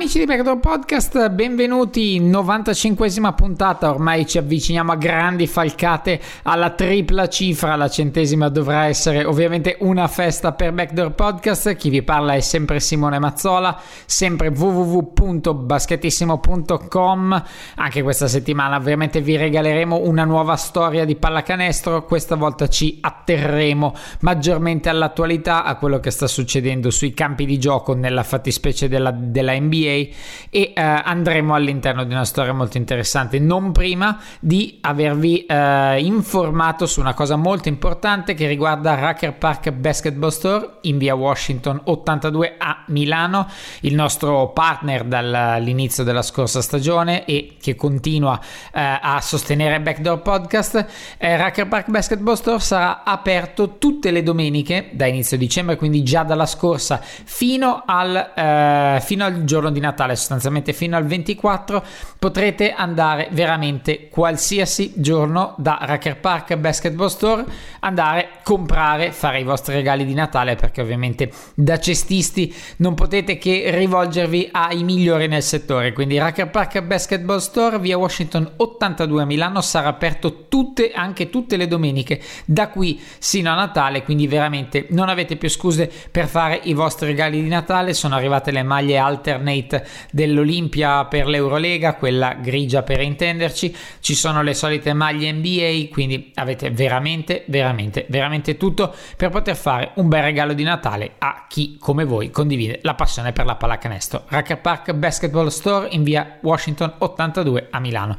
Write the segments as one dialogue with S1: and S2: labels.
S1: Amici di Backdoor Podcast, benvenuti, 95esima puntata, ormai ci avviciniamo a grandi falcate alla tripla cifra, la centesima dovrà essere ovviamente una festa per Backdoor Podcast, chi vi parla è sempre Simone Mazzola, sempre www.basketissimo.com, anche questa settimana ovviamente vi regaleremo una nuova storia di pallacanestro, questa volta ci atterremo maggiormente all'attualità, a quello che sta succedendo sui campi di gioco nella fattispecie della, della NBA e eh, andremo all'interno di una storia molto interessante, non prima di avervi eh, informato su una cosa molto importante che riguarda Rucker Park Basketball Store in via Washington 82 a Milano, il nostro partner dall'inizio della scorsa stagione e che continua eh, a sostenere Backdoor Podcast. Eh, Rucker Park Basketball Store sarà aperto tutte tutte le domeniche da inizio dicembre, quindi già dalla scorsa fino al, eh, fino al giorno di Natale, sostanzialmente fino al 24, potrete andare veramente qualsiasi giorno da Racker Park Basketball Store, andare, comprare, fare i vostri regali di Natale, perché ovviamente da cestisti non potete che rivolgervi ai migliori nel settore. Quindi Racker Park Basketball Store, via Washington 82 a Milano, sarà aperto tutte, anche tutte le domeniche, da qui sino a Natale, quindi veramente non avete più scuse per fare i vostri regali di Natale. Sono arrivate le maglie alternate dell'Olimpia per l'Eurolega, quella grigia per intenderci. Ci sono le solite maglie NBA, quindi avete veramente, veramente, veramente tutto per poter fare un bel regalo di Natale a chi come voi condivide la passione per la pallacanestro. Racker Park Basketball Store in via Washington 82 a Milano.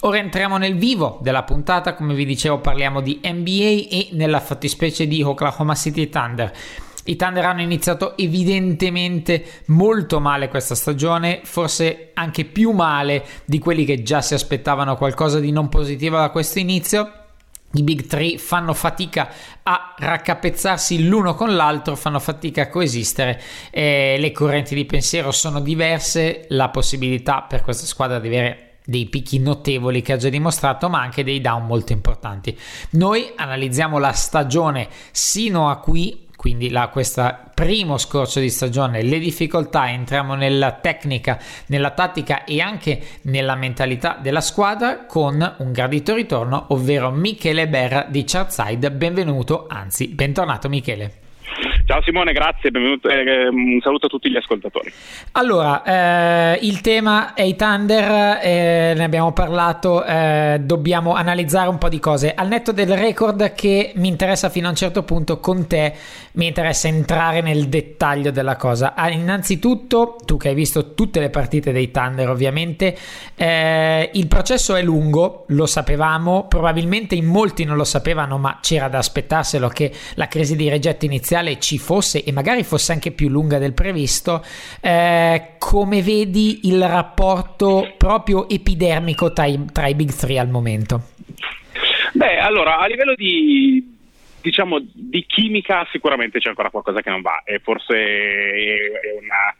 S1: Ora entriamo nel vivo della puntata, come vi dicevo parliamo di NBA e nella fattispecie di Oklahoma City Thunder. I Thunder hanno iniziato evidentemente molto male questa stagione, forse anche più male di quelli che già si aspettavano qualcosa di non positivo da questo inizio. I Big Three fanno fatica a raccapezzarsi l'uno con l'altro, fanno fatica a coesistere, eh, le correnti di pensiero sono diverse, la possibilità per questa squadra di avere dei picchi notevoli che ha già dimostrato, ma anche dei down molto importanti. Noi analizziamo la stagione sino a qui quindi la, questo primo scorcio di stagione, le difficoltà, entriamo nella tecnica, nella tattica e anche nella mentalità della squadra con un gradito ritorno, ovvero Michele Berra di Chartside. Benvenuto, anzi, bentornato Michele.
S2: Ciao Simone, grazie, benvenuto, eh, un saluto a tutti gli ascoltatori.
S1: Allora, eh, il tema è i Thunder, eh, ne abbiamo parlato, eh, dobbiamo analizzare un po' di cose. Al netto del record che mi interessa fino a un certo punto, con te mi interessa entrare nel dettaglio della cosa. Ah, innanzitutto, tu che hai visto tutte le partite dei Thunder ovviamente, eh, il processo è lungo, lo sapevamo, probabilmente in molti non lo sapevano, ma c'era da aspettarselo che la crisi di regetto iniziale ci fosse e magari fosse anche più lunga del previsto, eh, come vedi il rapporto proprio epidermico tra i, tra i Big Three al momento?
S2: Beh, allora, a livello di, diciamo, di chimica sicuramente c'è ancora qualcosa che non va e forse è una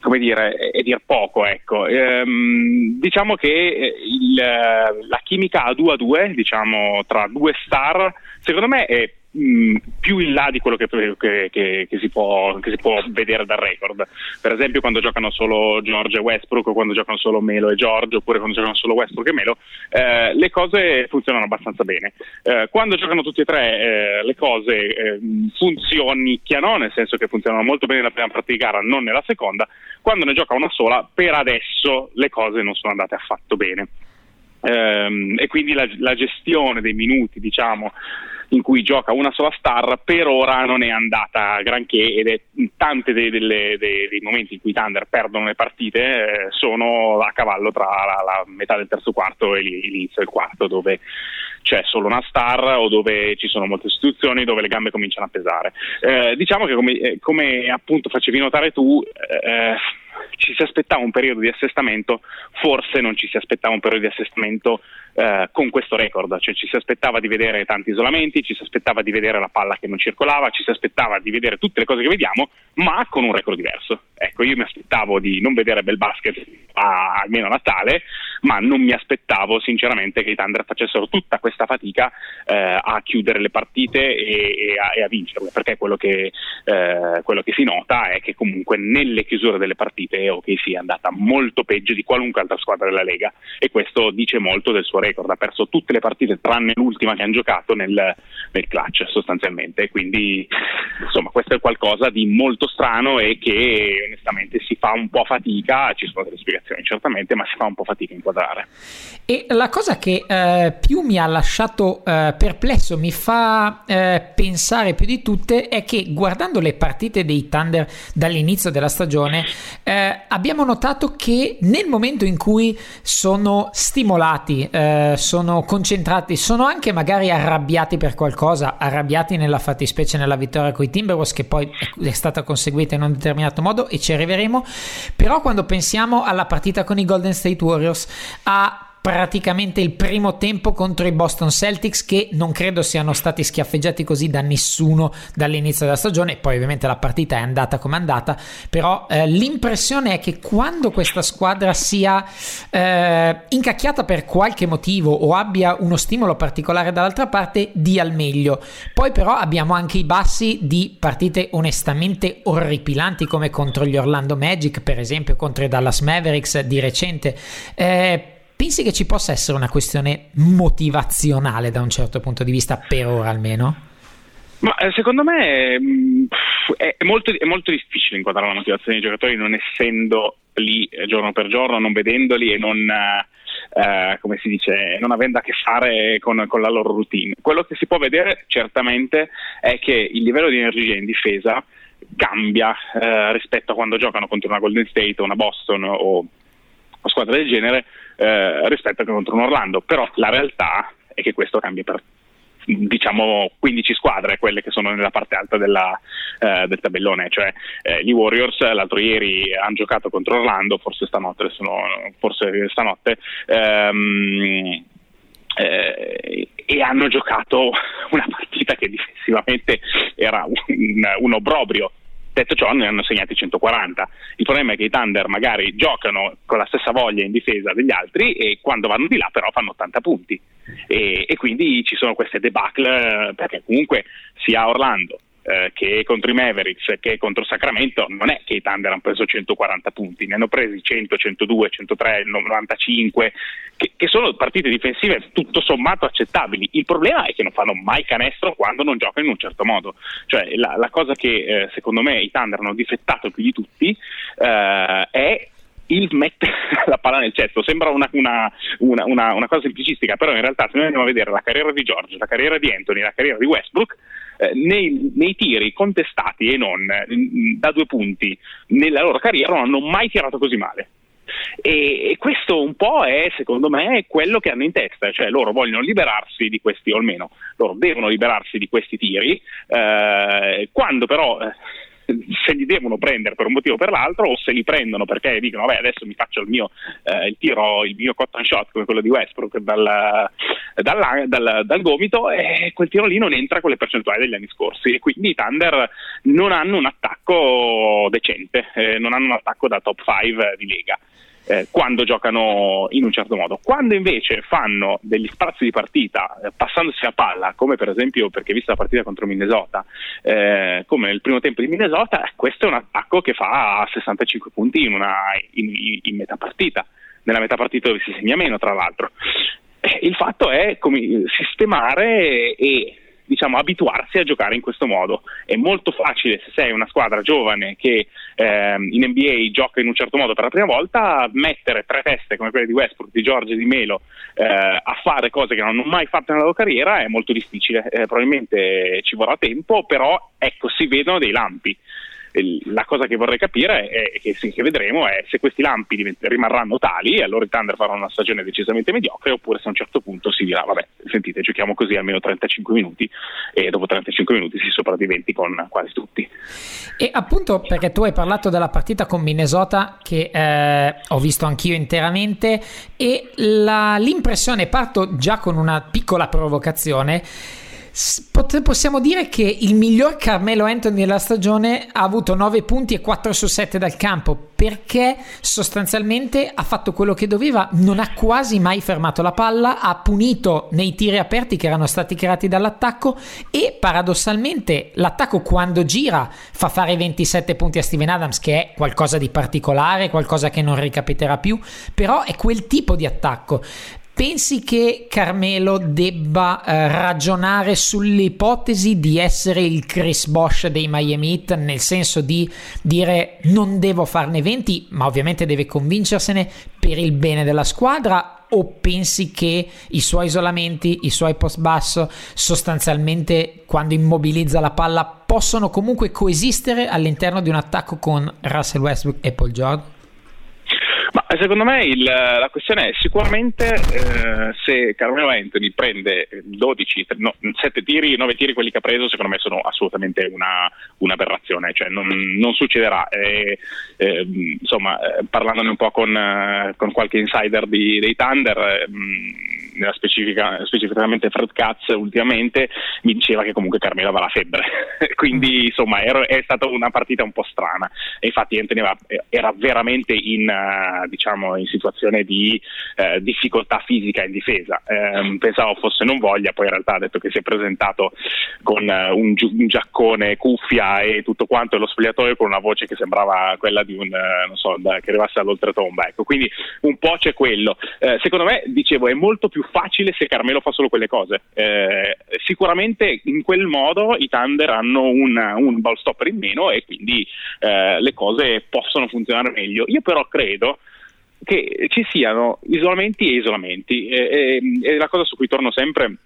S2: come dire, è dir poco, ecco. Ehm, diciamo che il, la chimica a 2 a 2, diciamo, tra due star, secondo me è mh, più in là di quello che, che, che, che, si può, che si può vedere dal record. Per esempio quando giocano solo George e Westbrook o quando giocano solo Melo e George oppure quando giocano solo Westbrook e Melo, eh, le cose funzionano abbastanza bene. Eh, quando giocano tutti e tre eh, le cose eh, funzionicchiano, nel senso che funzionano molto bene nella prima parte di gara, non nella seconda, quando ne gioca una sola, per adesso le cose non sono andate affatto bene. Um, e quindi la, la, gestione dei minuti, diciamo, in cui gioca una sola star, per ora non è andata granché ed è tanti dei, dei, dei, momenti in cui i Thunder perdono le partite eh, sono a cavallo tra la, la, metà del terzo quarto e l'inizio del quarto, dove c'è solo una star o dove ci sono molte istituzioni, dove le gambe cominciano a pesare. Eh, diciamo che come, eh, come, appunto facevi notare tu, eh, ci si aspettava un periodo di assestamento, forse non ci si aspettava un periodo di assestamento eh, con questo record, cioè ci si aspettava di vedere tanti isolamenti, ci si aspettava di vedere la palla che non circolava, ci si aspettava di vedere tutte le cose che vediamo, ma con un record diverso. Ecco, io mi aspettavo di non vedere bel basket a, almeno a Natale, ma non mi aspettavo sinceramente che i Thunder facessero tutta questa fatica eh, a chiudere le partite e, e, a, e a, vincerle, perché quello che, eh, quello che, si nota è che comunque nelle chiusure delle partite OK sia andata molto peggio di qualunque altra squadra della Lega e questo dice molto del suo record, ha perso tutte le partite tranne l'ultima che hanno giocato nel, nel clutch sostanzialmente, quindi insomma questo è qualcosa di molto strano e che onestamente si fa un po' fatica, ci sono delle spiegazioni certamente, ma si fa un po' fatica a inquadrare.
S1: E la cosa che eh, più mi ha lasciato eh, perplesso, mi fa eh, pensare più di tutte, è che guardando le partite dei Thunder dall'inizio della stagione, eh, abbiamo notato che nel momento in cui sono stimolati, eh, sono concentrati, sono anche magari arrabbiati per qualcosa, arrabbiati nella fattispecie nella vittoria con i Timberwolves che poi è stata conseguita in un determinato modo e ci arriveremo, però quando pensiamo alla partita con i Golden State Warriors, a praticamente il primo tempo contro i Boston Celtics che non credo siano stati schiaffeggiati così da nessuno dall'inizio della stagione. Poi ovviamente la partita è andata come è andata però eh, l'impressione è che quando questa squadra sia eh, incacchiata per qualche motivo o abbia uno stimolo particolare dall'altra parte dia al meglio. Poi però abbiamo anche i bassi di partite onestamente orripilanti come contro gli Orlando Magic per esempio contro i Dallas Mavericks di recente. Eh, Pensi che ci possa essere una questione motivazionale da un certo punto di vista, per ora almeno?
S2: Ma eh, secondo me mm, è, molto, è, molto, difficile inquadrare la motivazione dei giocatori non essendo lì eh, giorno per giorno, non vedendoli e non, uh, come si dice, non avendo a che fare con, con, la loro routine. Quello che si può vedere certamente è che il livello di energia in difesa cambia uh, rispetto a quando giocano contro una Golden State o una Boston o una squadra del genere eh, rispetto a contro un Orlando, però la realtà è che questo cambia per diciamo 15 squadre, quelle che sono nella parte alta della, eh, del tabellone, cioè eh, gli Warriors l'altro ieri hanno giocato contro Orlando, forse stanotte, sono, forse stanotte ehm, eh, e hanno giocato una partita che difensivamente era un, un obbrobrio Detto ciò, ne hanno segnati 140. Il problema è che i Thunder magari giocano con la stessa voglia in difesa degli altri e quando vanno di là però fanno 80 punti. E, e quindi ci sono queste debacle perché comunque sia Orlando eh, che contro i Mavericks che contro Sacramento non è che i Thunder hanno preso 140 punti, ne hanno presi 100, 102, 103, 95 che, che, sono partite difensive tutto sommato accettabili. Il problema è che non fanno mai canestro quando non giocano in un certo modo. Cioè la, la cosa che eh, secondo me i Thunder hanno difettato più di tutti eh, è il mettere la palla nel cesto sembra una, una, una, una, cosa semplicistica, però in realtà se noi andiamo a vedere la carriera di George, la carriera di Anthony, la carriera di Westbrook, eh, nei, nei, tiri contestati e non da due punti nella loro carriera non hanno mai tirato così male. E, e, questo un po' è, secondo me, quello che hanno in testa, cioè loro vogliono liberarsi di questi, o almeno loro devono liberarsi di questi tiri, eh, quando però eh, se li devono prendere per un motivo o per l'altro o se li prendono perché dicono vabbè adesso mi faccio il mio eh, il tiro, il mio cotton shot come quello di Westbrook dal, dal, dal, dal, gomito e quel tiro lì non entra con le percentuali degli anni scorsi. E quindi i Thunder non hanno un attacco decente, eh, non hanno un attacco da top 5 di Lega eh, quando giocano in un certo modo. Quando invece fanno degli spazi di partita eh, passandosi la palla, come per esempio perché vista la partita contro Minnesota, eh, come nel primo tempo di Minnesota, eh, questo è un attacco che fa 65 punti in, una, in, in metà partita, nella metà partita dove si segna meno tra l'altro. Eh, il fatto è come sistemare e diciamo, abituarsi a giocare in questo modo. È molto facile se sei una squadra giovane che ehm, in NBA gioca in un certo modo per la prima volta, mettere tre teste come quelle di Westbrook, di Giorgio e di Melo eh, a fare cose che non hanno mai fatto nella loro carriera è molto difficile. Eh, probabilmente ci vorrà tempo, però ecco, si vedono dei lampi. La cosa che vorrei capire è, che, che vedremo è se questi lampi divent- rimarranno tali e allora i Thunder faranno una stagione decisamente mediocre oppure se a un certo punto si dirà vabbè sentite giochiamo così almeno 35 minuti e dopo 35 minuti si sopravviventi con quasi tutti.
S1: E appunto perché tu hai parlato della partita con Minnesota che eh, ho visto anch'io interamente e la, l'impressione, parto già con una piccola provocazione, possiamo dire che il miglior Carmelo Anthony della stagione ha avuto 9 punti e 4 su 7 dal campo perché sostanzialmente ha fatto quello che doveva, non ha quasi mai fermato la palla, ha punito nei tiri aperti che erano stati creati dall'attacco e paradossalmente l'attacco quando gira fa fare 27 punti a Steven Adams che è qualcosa di particolare, qualcosa che non ricapiterà più, però è quel tipo di attacco. Pensi che Carmelo debba eh, ragionare sull'ipotesi di essere il Chris Bosch dei Miami Heat, nel senso di dire non devo farne 20, ma ovviamente deve convincersene per il bene della squadra? O pensi che i suoi isolamenti, i suoi post basso, sostanzialmente quando immobilizza la palla, possono comunque coesistere all'interno di un attacco con Russell Westbrook e Paul Jordan?
S2: Ma secondo me il, la questione è sicuramente eh, se Carmelo Anthony prende 12, no, 7 tiri, 9 tiri quelli che ha preso, secondo me sono assolutamente una, un'aberrazione, cioè non, non succederà. E, eh, insomma, eh, parlandone un po' con, eh, con qualche insider di, dei Thunder, eh, nella specifica, specificamente Fred Katz ultimamente, mi diceva che comunque Carmelo aveva la febbre, quindi insomma era, è stata una partita un po' strana. E infatti Anthony era, era veramente in, uh, diciamo, in, situazione di uh, difficoltà fisica in difesa, um, pensavo fosse non voglia, poi in realtà ha detto che si è presentato con uh, un, gi- un, giaccone, cuffia e tutto quanto e lo spogliatoio con una voce che sembrava quella di un, non so, da, che arrivasse all'oltretomba, ecco, quindi un po' c'è quello. secondo me, dicevo, è molto più facile se Carmelo fa solo quelle cose. Eh, sicuramente in quel modo i Thunder hanno un, un ball stopper in meno e quindi eh, le cose possono funzionare meglio. Io però credo che ci siano isolamenti e isolamenti e, e, e la cosa su cui torno sempre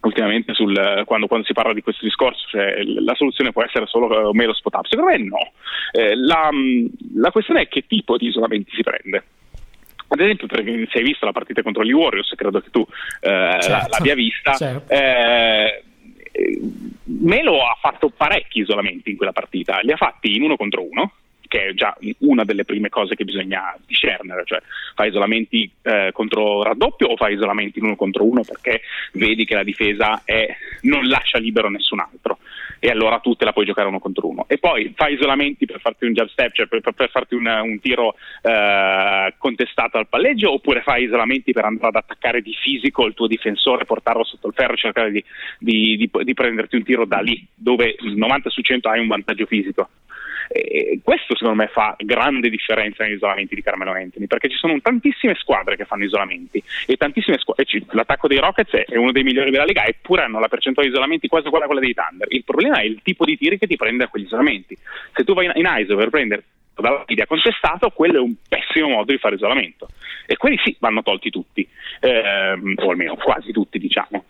S2: ultimamente sul, quando, quando, si parla di questo discorso, cioè la soluzione può essere solo meno spot up. Secondo me no. Eh, la, la, questione è che tipo di isolamenti si prende. Ad esempio, se hai visto la partita contro gli Warriors, credo che tu eh, certo, l'abbia vista. Certo. Eh, Melo ha fatto parecchi isolamenti in quella partita, li ha fatti in uno contro uno, che è già una delle prime cose che bisogna discernere, cioè fai isolamenti eh, contro raddoppio o fai isolamenti uno contro uno perché vedi che la difesa è, non lascia libero nessun altro e allora tu te la puoi giocare uno contro uno. E poi fai isolamenti per farti un jump step, cioè per, per farti un, un tiro eh, contestato al palleggio, oppure fai isolamenti per andare ad attaccare di fisico il tuo difensore, portarlo sotto il ferro e cercare di, di, di, di prenderti un tiro da lì, dove il 90 su 100 hai un vantaggio fisico. E questo secondo me fa grande differenza negli isolamenti di Carmelo Anthony perché ci sono tantissime squadre che fanno isolamenti e tantissime squadre l'attacco dei Rockets è uno dei migliori della Lega eppure hanno la percentuale di isolamenti quasi uguale a quella dei Thunder il problema è il tipo di tiri che ti prende a quegli isolamenti se tu vai in, in ISO per prendere dalla media contestato, quello è un pessimo modo di fare isolamento. E quelli sì, vanno tolti tutti, ehm, o almeno quasi tutti, diciamo.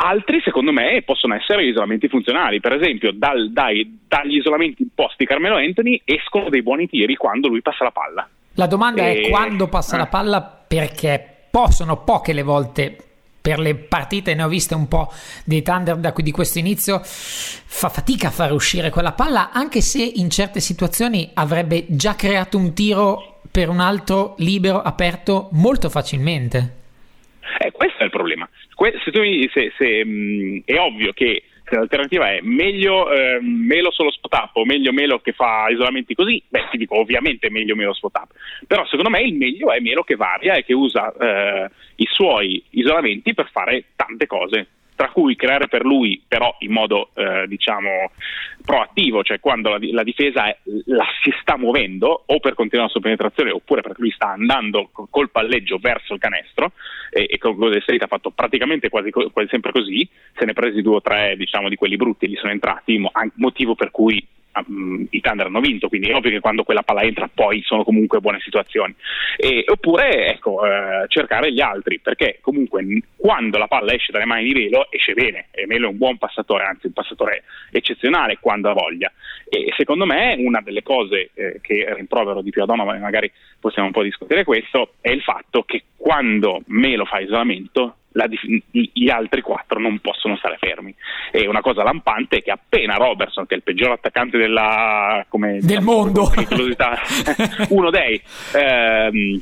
S2: Altri, secondo me, possono essere isolamenti funzionali. Per esempio, dal, dai, dagli isolamenti imposti Carmelo Anthony escono dei buoni tiri quando lui passa la palla.
S1: La domanda e... è quando passa eh. la palla perché possono poche le volte per le partite ne ho viste un po' dei Thunder da, di questo inizio fa fatica a fare uscire quella palla anche se in certe situazioni avrebbe già creato un tiro per un altro libero aperto molto facilmente
S2: eh, questo è il problema Que- se tu, se, se, mh, mm, è ovvio che l'alternativa è meglio eh, Melo solo spot up o meglio Melo che fa isolamenti così, beh ti dico ovviamente meglio Melo spot up, però secondo me il meglio è Melo che varia e che usa eh, i suoi isolamenti per fare tante cose tra cui creare per lui però in modo eh, diciamo proattivo, cioè quando la, la difesa è, la si sta muovendo o per continuare la sua penetrazione oppure perché lui sta andando col palleggio verso il canestro e, e con Golden State ha fatto praticamente quasi, quasi, sempre così, se ne è presi due o tre diciamo di quelli brutti, gli sono entrati, motivo per cui um, i Thunder hanno vinto, quindi è ovvio che quando quella palla entra poi sono comunque buone situazioni. E, oppure ecco, eh, cercare gli altri, perché comunque quando la palla esce dalle mani di Melo esce bene, e Melo è un buon passatore, anzi un passatore eccezionale quando ha voglia. E secondo me una delle cose eh, che rimprovero di più a Donovan, magari possiamo un po' discutere questo, è il fatto che quando Melo fa isolamento dif- gli altri quattro non possono stare fermi. E una cosa lampante è che appena Robertson, che è il peggior attaccante della, come,
S1: del diciamo, mondo,
S2: uno dei, ehm,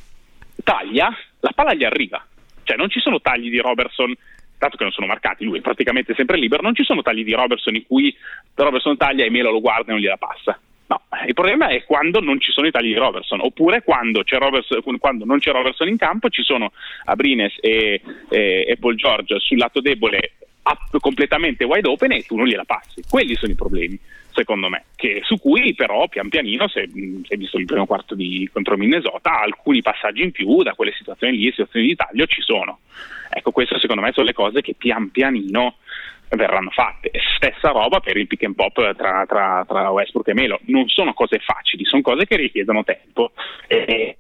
S2: taglia, la palla gli arriva. Cioè non ci sono tagli di Robertson tanto che non sono marcati, lui è praticamente sempre libero, non ci sono tagli di Robertson in cui Robertson taglia e Melo lo guarda e non gliela passa. No, il problema è quando non ci sono i tagli di Robertson, oppure quando, quando non c'è Robertson in campo, ci sono Abrines e, e, e Paul George sul lato debole completamente wide open e tu non gliela passi. Quelli sono i problemi, secondo me, che, su cui però pian pianino, se hai visto il primo quarto di, contro Minnesota, alcuni passaggi in più da quelle situazioni lì, situazioni di taglio ci sono. Ecco, queste secondo me sono le cose che pian pianino verranno fatte. Stessa roba per il pick and pop tra, tra, tra Westbrook e Melo. Non sono cose facili, sono cose che richiedono tempo. E,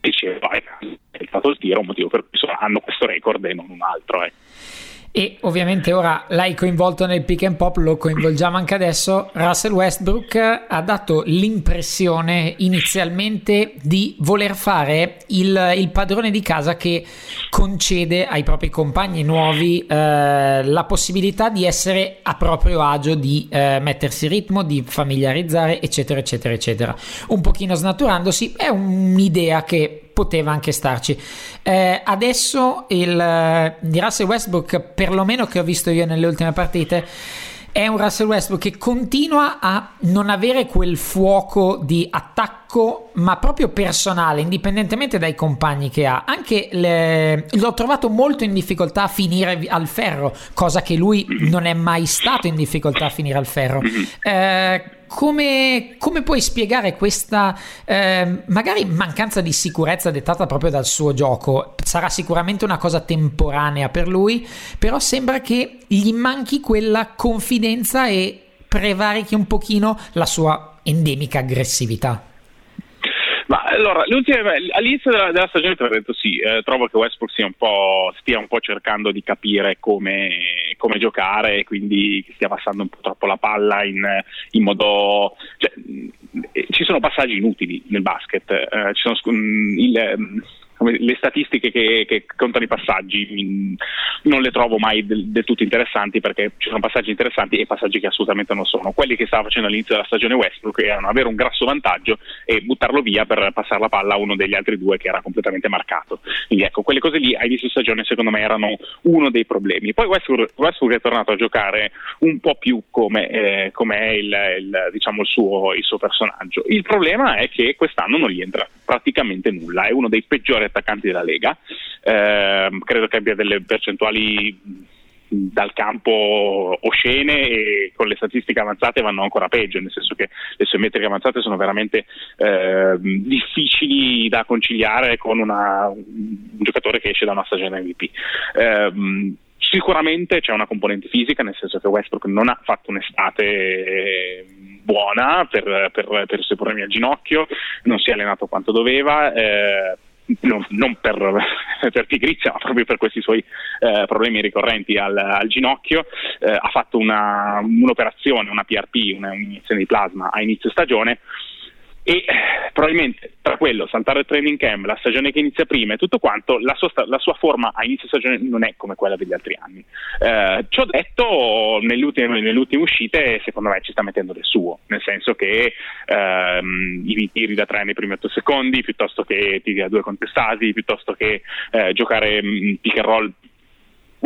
S2: diceva, è stato il tiro, un motivo per cui hanno questo record e non un altro. Eh.
S1: E ovviamente ora l'hai coinvolto nel pick and pop, lo coinvolgiamo anche adesso. Russell Westbrook ha dato l'impressione inizialmente di voler fare il, il padrone di casa che concede ai propri compagni nuovi eh, la possibilità di essere a proprio agio, di eh, mettersi ritmo, di familiarizzare, eccetera, eccetera, eccetera. Un pochino snaturandosi, è un'idea che poteva anche starci. Eh, adesso il di Russell Westbrook, perlomeno che ho visto io nelle ultime partite, è un Russell Westbrook che continua a non avere quel fuoco di attacco, ma proprio personale, indipendentemente dai compagni che ha. Anche le... l'ho trovato molto in difficoltà a finire al ferro, cosa che lui non è mai stato in difficoltà a finire al ferro. Eh, come, come, puoi spiegare questa eh, magari mancanza di sicurezza dettata proprio dal suo gioco? Sarà sicuramente una cosa temporanea per lui, però sembra che gli manchi quella confidenza e prevarichi un pochino la sua endemica aggressività.
S2: Ma allora, all'inizio della, della, stagione ti ho detto sì, eh, trovo che Westbrook sia un stia un po' cercando di capire come, come, giocare e quindi stia passando un po' troppo la palla in, in modo... Cioè, ci sono passaggi inutili nel basket, eh, ci sono, il, le statistiche che, che, contano i passaggi non le trovo mai del, del, tutto interessanti perché ci sono passaggi interessanti e passaggi che assolutamente non sono. Quelli che stava facendo all'inizio della stagione Westbrook erano avere un grasso vantaggio e buttarlo via per passare la palla a uno degli altri due che era completamente marcato. Quindi ecco, quelle cose lì a inizio stagione secondo me erano uno dei problemi. Poi Westbrook, Westbrook è tornato a giocare un po' più come, eh, come è il, il, diciamo il, suo, il suo personaggio. Il problema è che quest'anno non gli entra praticamente nulla, è uno dei peggiori attaccanti della Lega, eh, credo che abbia delle percentuali dal campo oscene e con le statistiche avanzate vanno ancora peggio, nel senso che le sue metriche avanzate sono veramente eh, difficili da conciliare con una, un giocatore che esce da una stagione MVP. Eh, sicuramente c'è una componente fisica, nel senso che Westbrook non ha fatto un'estate buona per, per, per i suoi problemi al ginocchio, non si è allenato quanto doveva. Eh, non, non per, per, pigrizia, ma proprio per questi suoi eh, problemi ricorrenti al, al ginocchio, eh, ha fatto una, un'operazione, una PRP, una, un'iniezione di plasma a inizio stagione e probabilmente tra quello, saltare il training camp, la stagione che inizia prima e tutto quanto, la sua, la sua forma a inizio stagione non è come quella degli altri anni. Eh, ciò detto, nelle ultime, uscite secondo me ci sta mettendo del suo, nel senso che ehm, i tiri da tre nei primi otto secondi, piuttosto che tiri a due contestati, piuttosto che eh, giocare mh, pick and roll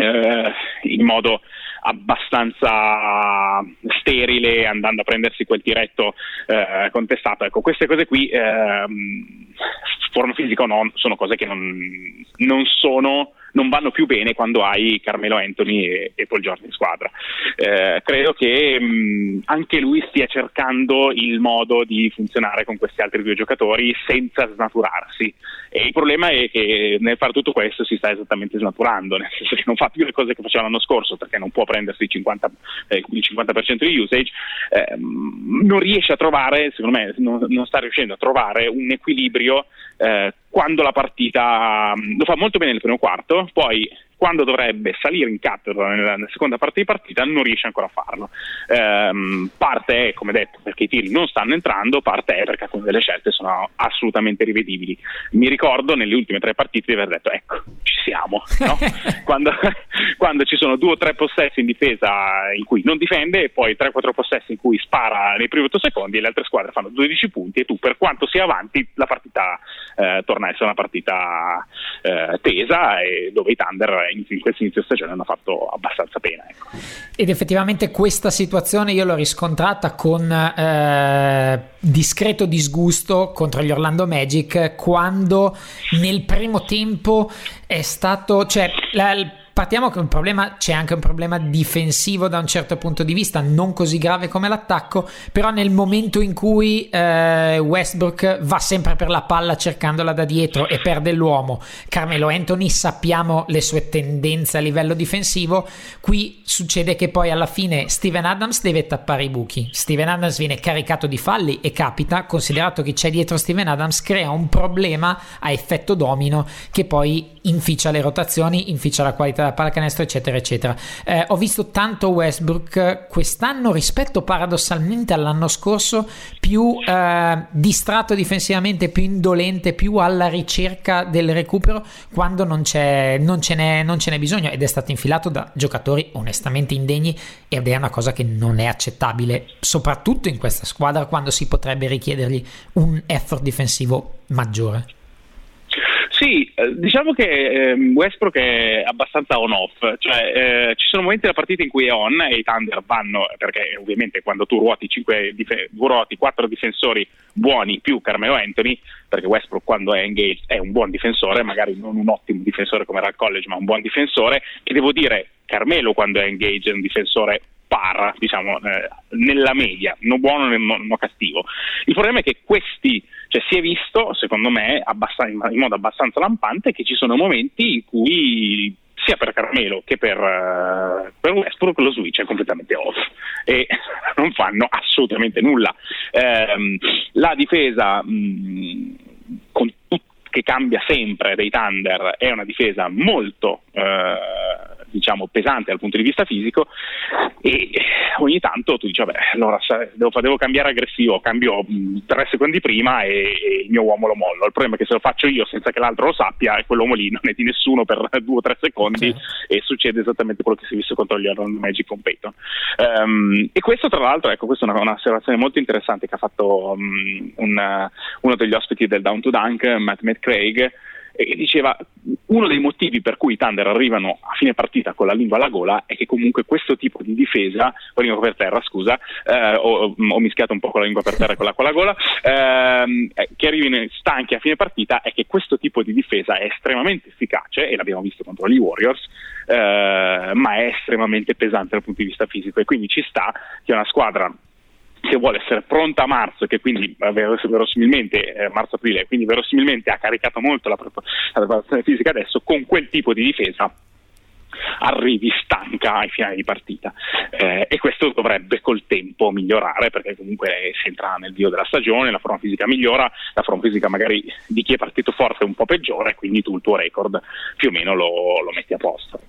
S2: eh, in modo abbastanza sterile andando a prendersi quel tiretto eh, contestato. Ecco, queste cose qui, eh, forma fisica o no, sono cose che non, non sono non vanno più bene quando hai Carmelo Anthony e, e Paul George in squadra. Eh, credo che mh, anche lui stia cercando il modo di funzionare con questi altri due giocatori senza snaturarsi. E il problema è che nel fare tutto questo si sta esattamente snaturando, nel senso che non fa più le cose che faceva l'anno scorso perché non può prendersi il 50%, eh, il 50% di usage, eh, non riesce a trovare, secondo me, non, non, sta riuscendo a trovare un equilibrio eh, quando la partita lo fa molto bene nel primo quarto, poi quando dovrebbe salire in cattedra nella, nella, seconda parte di partita non riesce ancora a farlo. Ehm, parte è, come detto, perché i tiri non stanno entrando, parte è perché alcune delle scelte sono assolutamente rivedibili. Mi ricordo nelle ultime tre partite di aver detto ecco, ci siamo, no? quando, quando, ci sono due o tre possessi in difesa in cui non difende e poi tre o quattro possessi in cui spara nei primi otto secondi e le altre squadre fanno 12 punti e tu per quanto sia avanti la partita eh, torna a essere una partita eh, tesa e dove i Thunder in questo inizio stagione hanno fatto abbastanza pena. Ecco.
S1: Ed effettivamente questa situazione io l'ho riscontrata con eh, discreto disgusto contro gli Orlando Magic quando nel primo tempo è stato, cioè la, partiamo che un problema, c'è anche un problema difensivo da un certo punto di vista, non così grave come l'attacco, però nel momento in cui eh, Westbrook va sempre per la palla cercandola da dietro e perde l'uomo, Carmelo Anthony sappiamo le sue tendenze a livello difensivo, qui succede che poi alla fine Steven Adams deve tappare i buchi, Steven Adams viene caricato di falli e capita, considerato che c'è dietro Steven Adams, crea un problema a effetto domino che poi inficia le rotazioni, inficia la qualità della pallacanestro, eccetera, eccetera. Eh, ho visto tanto Westbrook quest'anno rispetto paradossalmente all'anno scorso più eh, distratto difensivamente, più indolente, più alla ricerca del recupero quando non, non, ce n'è, non ce n'è bisogno ed è stato infilato da giocatori onestamente indegni ed è una cosa che non è accettabile, soprattutto in questa squadra quando si potrebbe richiedergli un effort difensivo maggiore.
S2: Sì, eh, diciamo che eh, Westbrook è abbastanza on-off, cioè eh, ci sono momenti della partita in cui è on e i Thunder vanno, perché ovviamente quando tu ruoti, 5 dif- ruoti 4 difensori buoni più Carmelo Anthony, perché Westbrook quando è engaged è un buon difensore, magari non un ottimo difensore come era al college, ma un buon difensore, e devo dire Carmelo quando è engaged è un difensore par, diciamo, eh, nella media, non buono né no, no cattivo. Il problema è che questi, cioè si è visto, secondo me, in modo abbastanza lampante, che ci sono momenti in cui sia per Carmelo che per, uh, per, Westbrook lo switch è completamente off e non fanno assolutamente nulla. Eh, la difesa mh, con che cambia sempre dei Thunder è una difesa molto eh, diciamo, pesante dal punto di vista fisico e ogni tanto tu dici vabbè allora devo, devo cambiare aggressivo cambio mh, tre secondi prima e, e, il mio uomo lo mollo il problema è che se lo faccio io senza che l'altro lo sappia quell'uomo lì non è di nessuno per due o tre secondi sì. e succede esattamente quello che si è visto contro gli Orlando Magic con Peyton um, e questo tra l'altro ecco questa è una, un'osservazione molto interessante che ha fatto um, un, uno degli ospiti del Down to Dunk Matt McCraig e diceva uno dei motivi per cui i Thunder arrivano a fine partita con la lingua alla gola è che comunque questo tipo di difesa, con la lingua per terra scusa, eh, ho, ho, mischiato un po' con la lingua per terra e con la, con la gola, ehm, eh, che arrivino stanchi a fine partita è che questo tipo di difesa è estremamente efficace e l'abbiamo visto contro gli Warriors, eh, ma è estremamente pesante dal punto di vista fisico e quindi ci sta che una squadra che vuole essere pronta a marzo, che quindi eh, verosimilmente eh, marzo-aprile, quindi verosimilmente ha caricato molto la, la preparazione fisica adesso, con quel tipo di difesa arrivi stanca ai finali di partita eh, e questo dovrebbe col tempo migliorare perché comunque si entra nel dio della stagione, la forma fisica migliora, la forma fisica magari di chi è partito forte è un po' peggiore, quindi tu il tuo record più o meno lo, lo metti a posto.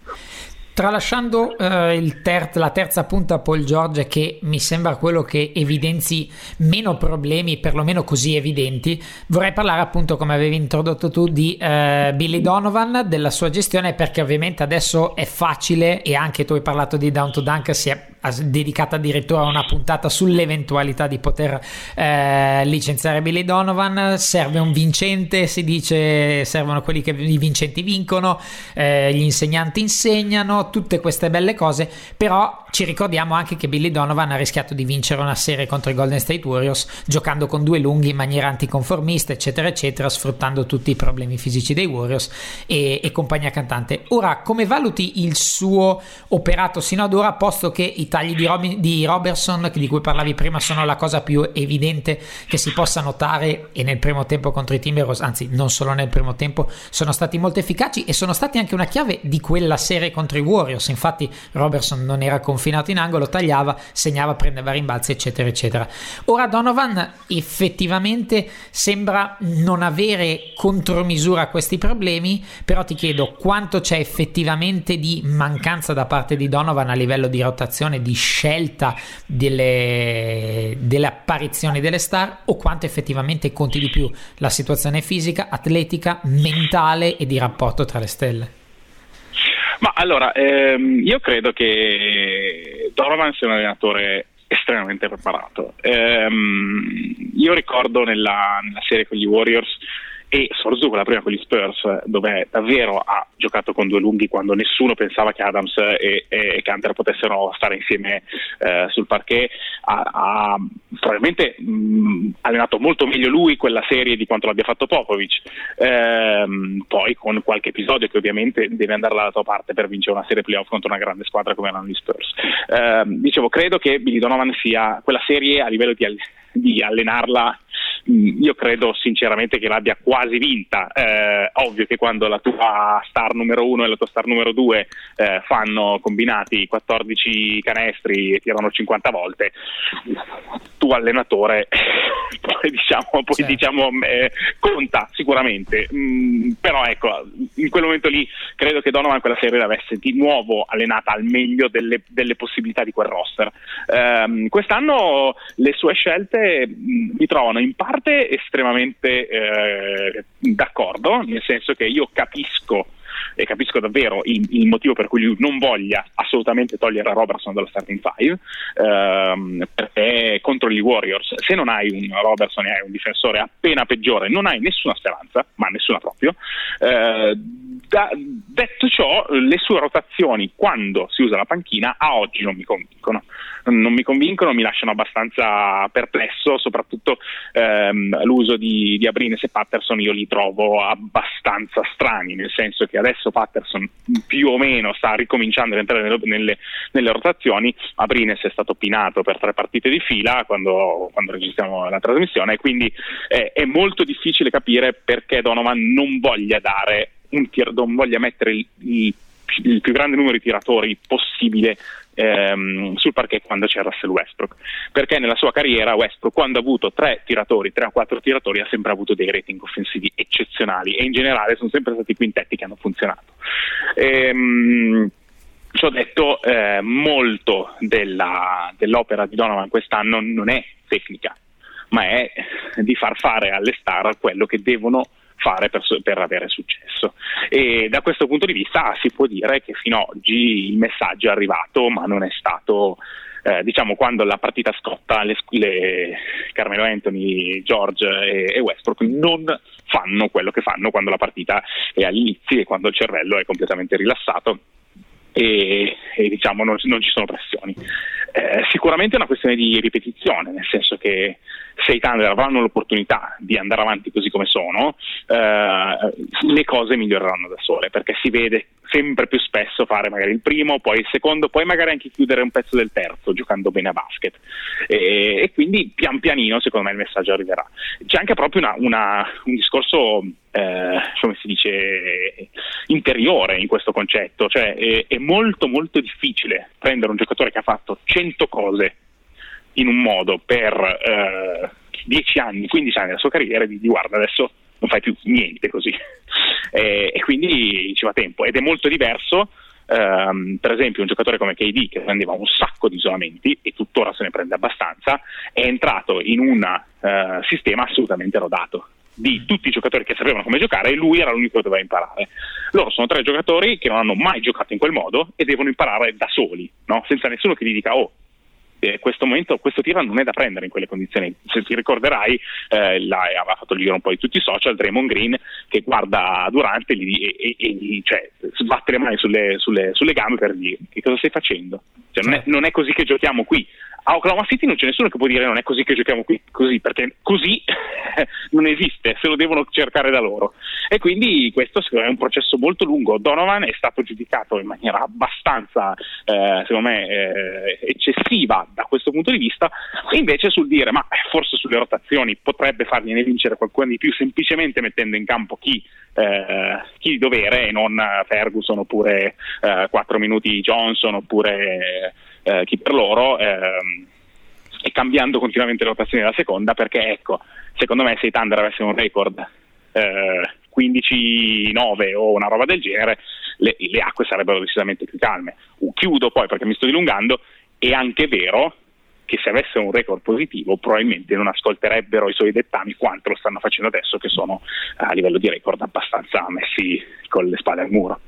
S1: Tralasciando eh, ter- la terza punta Paul George, che mi sembra quello che evidenzi meno problemi, perlomeno così evidenti, vorrei parlare appunto, come avevi introdotto tu, di eh, Billy Donovan, della sua gestione, perché ovviamente adesso è facile e anche tu hai parlato di Down to Dunk, si è dedicata addirittura una puntata sull'eventualità di poter eh, licenziare Billy Donovan. Serve un vincente, si dice, servono quelli che i vincenti vincono, eh, gli insegnanti insegnano tutte queste belle cose, però ci ricordiamo anche che Billy Donovan ha rischiato di vincere una serie contro i Golden State Warriors giocando con due lunghi in maniera anticonformista, eccetera, eccetera, sfruttando tutti i problemi fisici dei Warriors e, e compagnia cantante. Ora, come valuti il suo operato sino ad ora, posto che i tagli di, Robin, di Robertson, di cui parlavi prima, sono la cosa più evidente che si possa notare e nel primo tempo contro i Timberwolves, anzi non solo nel primo tempo, sono stati molto efficaci e sono stati anche una chiave di quella serie contro i Warriors. Infatti Robertson non era confinato in angolo, tagliava, segnava, prendeva rimbalzi, eccetera, eccetera. Ora Donovan effettivamente sembra non avere contromisura a questi problemi, però ti chiedo quanto c'è effettivamente di mancanza da parte di Donovan a livello di rotazione, di scelta delle, delle apparizioni delle star o quanto effettivamente conti di più la situazione fisica, atletica, mentale e di rapporto tra le stelle.
S2: Ma allora, ehm, io credo che Donovan sia un allenatore estremamente preparato. Ehm, io ricordo nella, nella serie con gli Warriors e soprattutto quella prima con gli Spurs dove davvero ha giocato con due lunghi quando nessuno pensava che Adams e, e Canter potessero stare insieme eh, sul parquet. Ha, ha probabilmente mh, allenato molto meglio lui quella serie di quanto l'abbia fatto Popovic. Ehm, poi con qualche episodio che ovviamente deve andare dalla tua parte per vincere una serie playoff contro una grande squadra come erano gli Spurs. Ehm, dicevo credo che Billy Donovan sia quella serie a livello di, di allenarla Mm, io credo sinceramente che l'abbia quasi vinta. Eh, ovvio che quando la tua star numero uno e la tua star numero due eh, fanno combinati 14 canestri e tirano 50 volte, tu allenatore poi diciamo, poi certo. diciamo eh, conta sicuramente. Mm, però ecco, in quel momento lì credo che Donovan quella serie l'avesse di nuovo allenata al meglio delle, delle possibilità di quel roster. Ehm, quest'anno le sue scelte mm, mi trovano in parte parte estremamente eh, d'accordo, nel senso che io capisco e capisco davvero il, il, motivo per cui lui non voglia assolutamente togliere Robertson dalla starting five ehm, perché contro gli Warriors se non hai un Robertson e hai un difensore appena peggiore non hai nessuna speranza ma nessuna proprio. Eh, da, detto ciò le sue rotazioni quando si usa la panchina a oggi non mi convincono. Non mi convincono, mi lasciano abbastanza perplesso, soprattutto ehm, l'uso di, di Abrines e Patterson io li trovo abbastanza strani, nel senso che adesso Patterson più o meno sta ricominciando ad entrare nelle, nelle, nelle rotazioni, Abrines è stato pinato per tre partite di fila quando, quando registriamo la trasmissione quindi eh, è molto difficile capire perché Donovan non voglia dare un tir, non voglia mettere il, il il più grande numero di tiratori possibile ehm, sul parquet quando c'è Russell Westbrook. Perché nella sua carriera Westbrook quando ha avuto tre tiratori, tre o quattro tiratori ha sempre avuto dei rating offensivi eccezionali e in generale sono sempre stati quintetti che hanno funzionato. Ehm, ci ho detto eh, molto della, dell'opera di Donovan quest'anno non è tecnica ma è di far fare alle star quello che devono fare per, per, avere successo. E da questo punto di vista si può dire che fino ad oggi il messaggio è arrivato, ma non è stato. Eh, diciamo quando la partita scotta le, le Carmelo Anthony, George e, e, Westbrook non fanno quello che fanno quando la partita è all'inizio e quando il cervello è completamente rilassato e, e diciamo non, non, ci sono pressioni. Eh, sicuramente è una questione di ripetizione, nel senso che se i Thunder avranno l'opportunità di andare avanti così come sono, eh, le cose miglioreranno da sole, perché si vede sempre più spesso fare magari il primo, poi il secondo, poi magari anche chiudere un pezzo del terzo giocando bene a basket. E, e quindi pian pianino secondo me il messaggio arriverà. C'è anche proprio una, una, un discorso, eh, come si dice, interiore in questo concetto, cioè è, è molto molto difficile prendere un giocatore che ha fatto 100 cose in un modo per eh, 10 anni, 15 anni della sua carriera e di guarda adesso non fai più niente così. E, e, quindi ci va tempo ed è molto diverso. Um, per esempio un giocatore come KD che prendeva un sacco di isolamenti e tuttora se ne prende abbastanza è entrato in un uh, sistema assolutamente rodato di tutti i giocatori che sapevano come giocare e lui era l'unico che doveva imparare. Loro sono tre giocatori che non hanno mai giocato in quel modo e devono imparare da soli, no? senza nessuno che gli dica oh eh, questo, momento, questo tiro non è da prendere in quelle condizioni. Se ti ricorderai, eh, la, aveva fatto il giro un po' di tutti i social, Draymond Green che guarda Durante e, e, e cioè, sbatte le mani sulle, sulle, sulle, gambe per dire che cosa stai facendo? Cioè, non, è, non è così che giochiamo qui a Oklahoma City non c'è nessuno che può dire non è così che giochiamo qui, così, perché così non esiste, se lo devono cercare da loro. E quindi questo è un processo molto lungo. Donovan è stato giudicato in maniera abbastanza, eh, secondo me, eh, eccessiva da questo punto di vista, invece sul dire ma forse sulle rotazioni potrebbe fargliene vincere qualcuno di più semplicemente mettendo in campo chi, eh, chi di dovere e non Ferguson oppure 4 eh, minuti Johnson oppure eh, chi per loro ehm, e cambiando continuamente le rotazioni della seconda perché ecco, secondo me se i Thunder avessero un record eh, 15-9 o una roba del genere, le, le, acque sarebbero decisamente più calme. Chiudo poi perché mi sto dilungando, è anche vero che se avesse un record positivo probabilmente non ascolterebbero i suoi dettami quanto lo stanno facendo adesso che sono a livello di record abbastanza messi con le spalle al muro.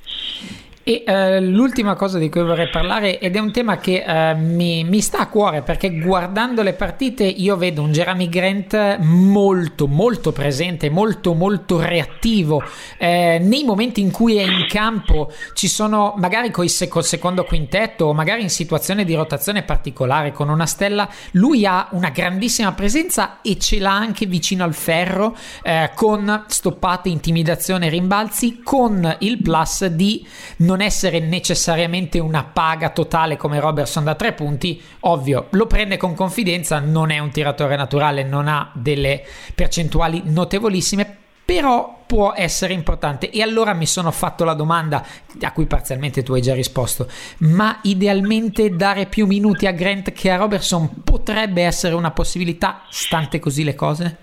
S1: E uh, l'ultima cosa di cui vorrei parlare, ed è un tema che uh, mi, mi, sta a cuore perché guardando le partite io vedo un Jeremy Grant molto, molto presente, molto, molto reattivo. Eh, nei momenti in cui è in campo ci sono magari col sec- secondo quintetto o magari in situazione di rotazione particolare con una stella, lui ha una grandissima presenza e ce l'ha anche vicino al ferro eh, con stoppate, intimidazione, rimbalzi, con il plus di non non essere necessariamente una paga totale come Robertson da tre punti, ovvio, lo prende con confidenza, non è un tiratore naturale, non ha delle percentuali notevolissime, però può essere importante. E allora mi sono fatto la domanda, a cui parzialmente tu hai già risposto, ma idealmente dare più minuti a Grant che a Robertson potrebbe essere una possibilità, stante così le cose?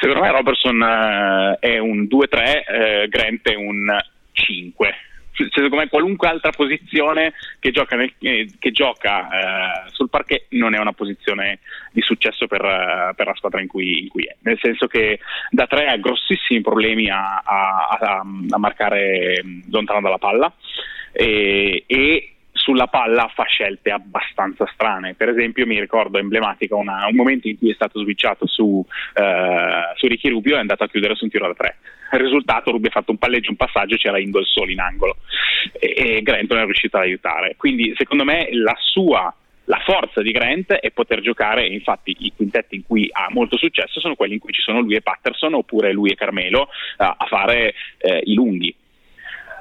S2: Secondo me Robertson uh, è un 2-3, uh, eh, Grant è un 5 secondo me qualunque altra posizione che gioca, nel, eh, che gioca eh, sul parquet non è una posizione di successo per, uh, per la squadra in cui, in cui, è, nel senso che da tre ha grossissimi problemi a, a, a, a marcare lontano dalla palla e, e sulla palla fa scelte abbastanza strane. Per esempio, mi ricordo emblematica una, un momento in cui è stato switchato su, uh, su Ricky Rubio e è andato a chiudere su un tiro da tre. Risultato, Rubio ha fatto un palleggio, un passaggio, c'era Ingol solo in angolo e, e Grant non è riuscito ad aiutare. Quindi, secondo me, la sua la forza di Grant è poter giocare, infatti i quintetti in cui ha molto successo sono quelli in cui ci sono lui e Patterson oppure lui e Carmelo a fare uh, i lunghi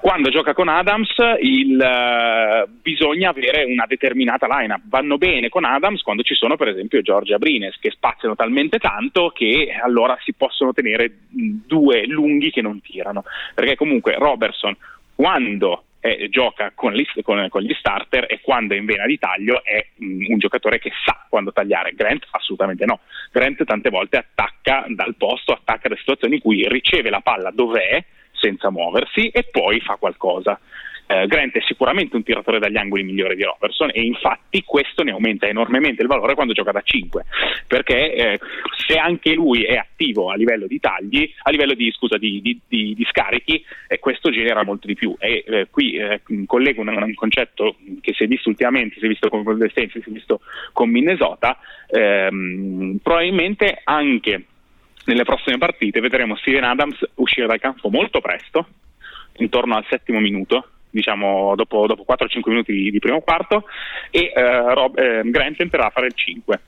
S2: quando gioca con Adams il, uh, bisogna avere una determinata lineup. Vanno bene con Adams quando ci sono per esempio Giorgia Abrines che spaziano talmente tanto che allora si possono tenere due lunghi che non tirano. Perché comunque Robertson quando eh, gioca con gli, con, con gli, starter e quando è in vena di taglio è mh, un giocatore che sa quando tagliare. Grant assolutamente no. Grant tante volte attacca dal posto, attacca da situazioni in cui riceve la palla dov'è senza muoversi e poi fa qualcosa. Eh, Grant è sicuramente un tiratore dagli angoli migliore di Robertson e infatti questo ne aumenta enormemente il valore quando gioca da 5 perché eh, se anche lui è attivo a livello di tagli, a livello di, scusa, di, di, di scarichi, eh, questo genera molto di più e eh, qui eh, collego un, un, concetto che si è visto ultimamente, si è visto con Golden State, si è visto con Minnesota, ehm, probabilmente anche nelle prossime partite vedremo Steven Adams uscire dal campo molto presto, intorno al settimo minuto, diciamo dopo, dopo 4-5 minuti di, di, primo quarto, e eh, Rob, eh, Grant tenterà a fare il 5.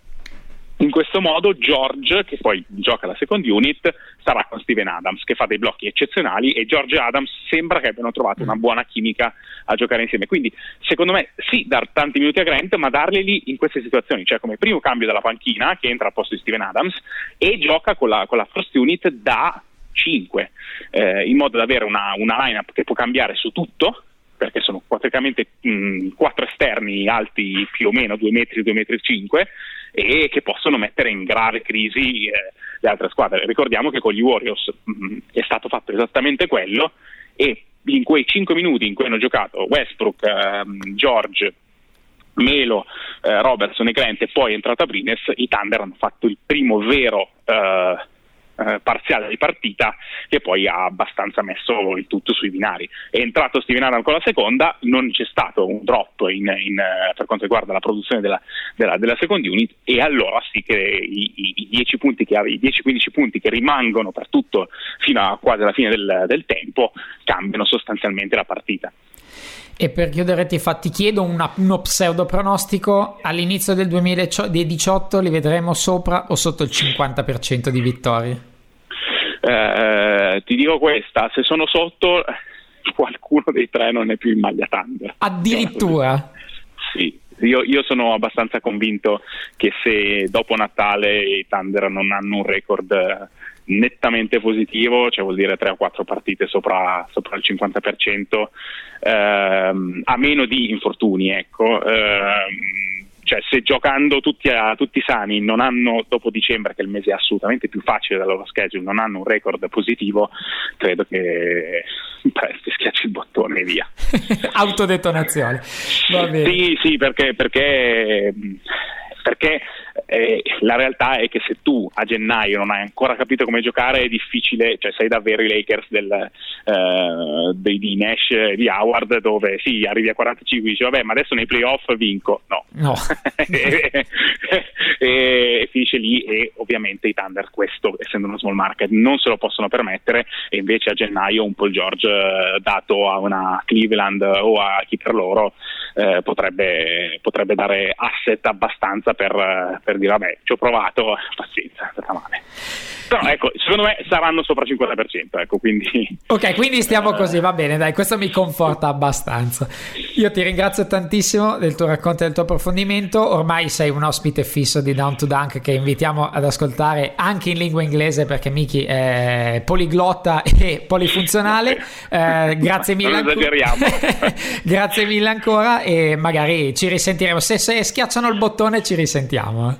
S2: In questo modo George, che poi gioca la second unit, sarà con Steven Adams, che fa dei blocchi eccezionali e George e Adams sembra che abbiano trovato una buona chimica a giocare insieme. Quindi, secondo me, sì, dar tanti minuti a Grant, ma darglieli in queste situazioni, cioè come primo cambio dalla panchina, che entra al posto di Steven Adams, e gioca con la, con la first unit da 5, eh, in modo da avere una, una lineup che può cambiare su tutto, perché sono praticamente mh, quattro esterni alti più o meno 2 metri, 2 metri e 5 e che possono mettere in grave crisi eh, le altre squadre. Ricordiamo che con gli Warriors mh, è stato fatto esattamente quello e in quei 5 minuti in cui hanno giocato Westbrook, ehm, George, Melo, eh, Robertson e Grant e poi è entrata Brines, i Thunder hanno fatto il primo vero eh, eh, parziale di partita che poi ha abbastanza messo il tutto sui binari. È entrato Steven Adams con la seconda, non c'è stato un drop in, in, eh, per quanto riguarda la produzione della, della, della second unit e allora sì che i, i, i 10 punti che, i 10-15 punti che rimangono per tutto fino a quasi alla fine del, del tempo cambiano sostanzialmente la partita.
S1: E per chiudere ti, fa, chiedo una, uno pseudo pronostico, all'inizio del 2018 li vedremo sopra o sotto il 50% di vittorie?
S2: Eh, ti dico questa, se sono sotto qualcuno dei tre non è più in maglia Thunder.
S1: Addirittura?
S2: Sì, io, io, sono abbastanza convinto che se dopo Natale i Thunder non hanno un record nettamente positivo, cioè vuol dire 3 o 4 partite sopra, sopra il 50%, ehm, a meno di infortuni, ecco. Ehm, cioè se giocando tutti, a, tutti sani non hanno dopo dicembre che è il mese assolutamente più facile della loro schedule non hanno un record positivo credo che ti schiacci il bottone e via
S1: autodetonazione Va bene.
S2: sì sì perché, perché perché eh, la realtà è che se tu a gennaio non hai ancora capito come giocare è difficile, cioè sei davvero i Lakers del, eh, dei, di Nash e di Howard dove sì, arrivi a 45 e dici vabbè ma adesso nei playoff vinco, no,
S1: no.
S2: e, e, e, finisce lì e ovviamente i Thunder questo essendo uno small market non se lo possono permettere. E invece a gennaio un Paul George eh, dato a una Cleveland o a chi per loro eh, potrebbe, potrebbe, dare asset abbastanza per, per dire vabbè ci ho provato, pazienza, è stata male. Però ecco, secondo me saranno sopra il 50%, ecco, quindi...
S1: Ok, quindi stiamo così, va bene, dai, questo mi conforta abbastanza. Io ti ringrazio tantissimo del tuo racconto e del tuo approfondimento, ormai sei un ospite fisso di Down to Dunk che invitiamo ad ascoltare anche in lingua inglese perché Miki è poliglotta e polifunzionale. Eh, grazie mille.
S2: Non esageriamo.
S1: grazie mille ancora e magari ci risentiremo. Se, se schiacciano il bottone ci risentiamo.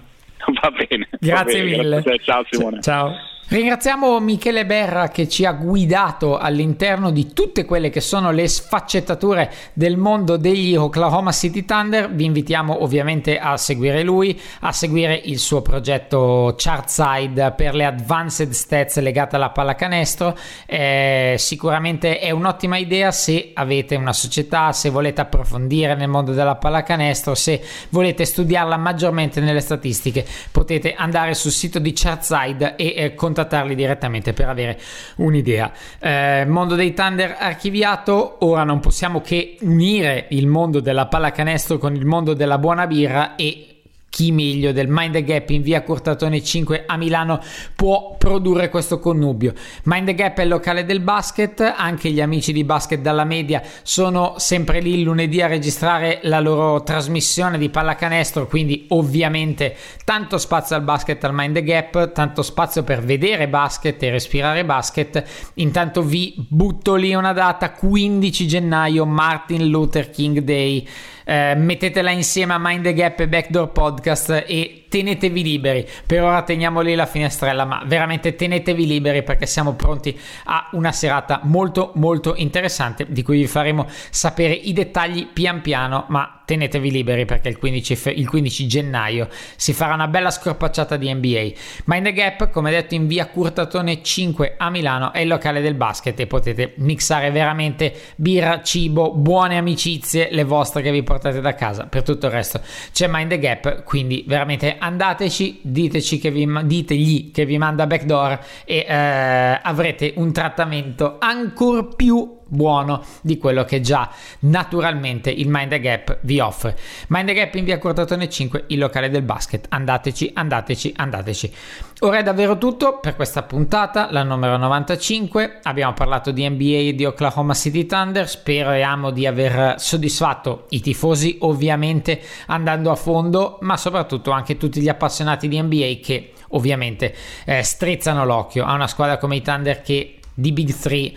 S2: Va bene.
S1: Grazie
S2: va bene,
S1: mille.
S2: Grazie. Ciao Simone.
S1: Ciao. Ringraziamo Michele Berra che ci ha guidato all'interno di tutte quelle che sono le sfaccettature del mondo degli Oklahoma City Thunder. Vi invitiamo ovviamente a seguire lui, a seguire il suo progetto Chartside per le advanced stats legate alla pallacanestro. Eh, sicuramente è un'ottima idea se avete una società, se volete approfondire nel mondo della pallacanestro, se volete studiarla maggiormente nelle statistiche, potete andare sul sito di Chartside e eh, contattare contattarli direttamente per avere un'idea. Eh, mondo dei Thunder archiviato, ora non possiamo che unire il mondo della pallacanestro con il mondo della buona birra e chi meglio del Mind the Gap in via Curtatone 5 a Milano può produrre questo connubio. Mind the Gap è il locale del basket, anche gli amici di Basket dalla Media sono sempre lì lunedì a registrare la loro trasmissione di pallacanestro, quindi ovviamente tanto spazio al basket al Mind the Gap, tanto spazio per vedere basket e respirare basket. Intanto vi butto lì una data 15 gennaio Martin Luther King Day eh, mettetela insieme a Mind the Gap e Backdoor Podcast e tenetevi liberi. Per ora teniamo lì la finestrella, ma veramente tenetevi liberi perché siamo pronti a una serata molto molto interessante di cui vi faremo sapere i dettagli pian piano, ma tenetevi liberi perché il 15, fe- il 15 gennaio si farà una bella scorpacciata di NBA. Mind the Gap, come detto, in via Curtatone 5 a Milano è il locale del basket e potete mixare veramente birra, cibo, buone amicizie, le vostre che vi portate da casa. Per tutto il resto c'è Mind the Gap, quindi veramente andateci, diteci che vi, ditegli che vi manda backdoor e eh, avrete un trattamento ancora più buono di quello che già naturalmente il Mind the Gap vi offre. Mind the Gap in via Cortatone 5, il locale del basket. Andateci, andateci, andateci. Ora è davvero tutto per questa puntata, la numero 95. Abbiamo parlato di NBA e di Oklahoma City Thunder. Speriamo di aver soddisfatto i tifosi, ovviamente andando a fondo, ma soprattutto anche tutti gli appassionati di NBA che ovviamente eh, strizzano l'occhio a una squadra come i Thunder che di Big 3 eh,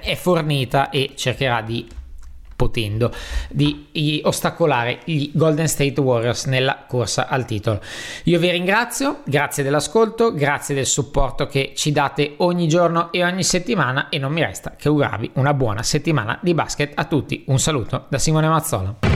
S1: è fornita e cercherà di potendo di ostacolare i Golden State Warriors nella corsa al titolo. Io vi ringrazio, grazie dell'ascolto, grazie del supporto che ci date ogni giorno e ogni settimana e non mi resta che augurarvi una buona settimana di basket a tutti. Un saluto da Simone Mazzola.